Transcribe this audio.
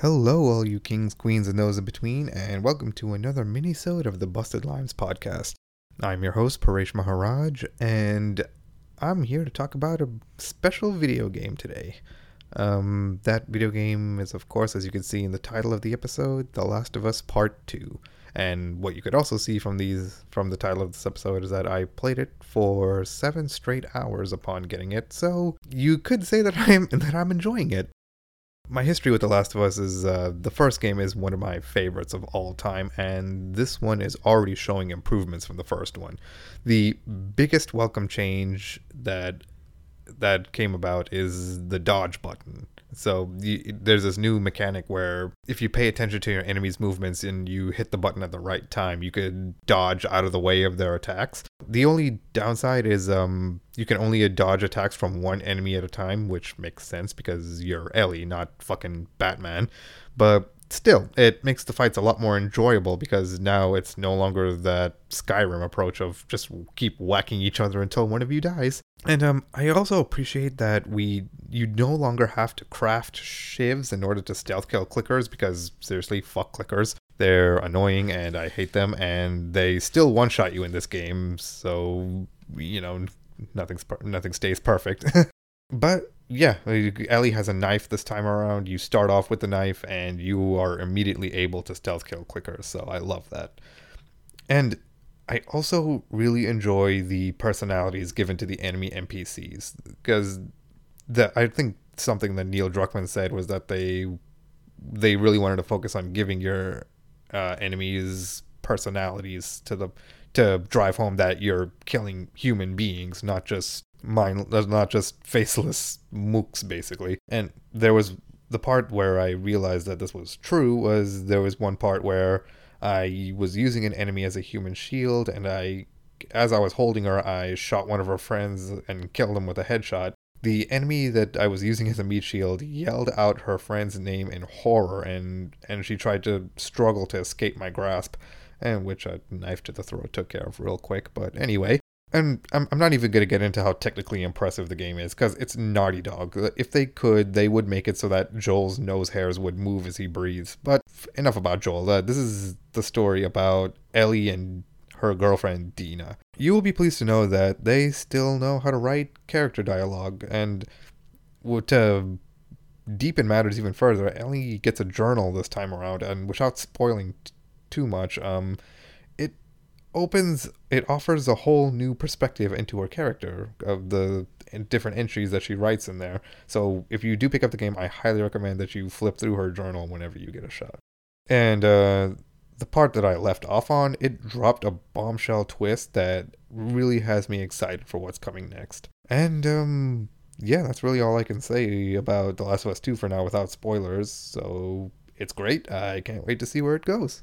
Hello, all you kings, queens, and those in between, and welcome to another mini-sode of the Busted Limes podcast. I'm your host, Paresh Maharaj, and I'm here to talk about a special video game today. Um, that video game is, of course, as you can see in the title of the episode, The Last of Us Part 2. And what you could also see from these from the title of this episode is that I played it for seven straight hours upon getting it, so you could say that I'm that I'm enjoying it my history with The Last of Us is uh, the first game is one of my favorites of all time, and this one is already showing improvements from the first one. The biggest welcome change that that came about is the dodge button. So you, there's this new mechanic where if you pay attention to your enemy's movements and you hit the button at the right time, you could dodge out of the way of their attacks. The only downside is um, you can only dodge attacks from one enemy at a time, which makes sense because you're Ellie, not fucking Batman. But still, it makes the fights a lot more enjoyable because now it's no longer that Skyrim approach of just keep whacking each other until one of you dies. And um, I also appreciate that we you no longer have to craft shivs in order to stealth kill clickers because seriously, fuck clickers. They're annoying and I hate them, and they still one shot you in this game. So you know, nothing's nothing stays perfect. but yeah, Ellie has a knife this time around. You start off with the knife, and you are immediately able to stealth kill clickers. So I love that. And I also really enjoy the personalities given to the enemy NPCs because I think something that Neil Druckmann said was that they they really wanted to focus on giving your uh, enemies personalities to the to drive home that you're killing human beings, not just mind, uh, not just faceless mooks, basically. And there was the part where I realized that this was true was there was one part where I was using an enemy as a human shield, and I, as I was holding her, I shot one of her friends and killed him with a headshot. The enemy that I was using as a meat shield yelled out her friend's name in horror, and and she tried to struggle to escape my grasp, and which a knife to the throat took care of real quick. But anyway, and I'm, I'm not even going to get into how technically impressive the game is because it's Naughty Dog. If they could, they would make it so that Joel's nose hairs would move as he breathes. But enough about Joel. Uh, this is the story about Ellie and her girlfriend Dina. You will be pleased to know that they still know how to write character dialogue and to deepen matters even further, Ellie gets a journal this time around, and without spoiling t- too much, um, opens it offers a whole new perspective into her character of the different entries that she writes in there. So if you do pick up the game, I highly recommend that you flip through her journal whenever you get a shot. And uh, the part that I left off on, it dropped a bombshell twist that really has me excited for what's coming next. And um, yeah, that's really all I can say about The Last of Us 2 for now without spoilers. So it's great. I can't wait to see where it goes.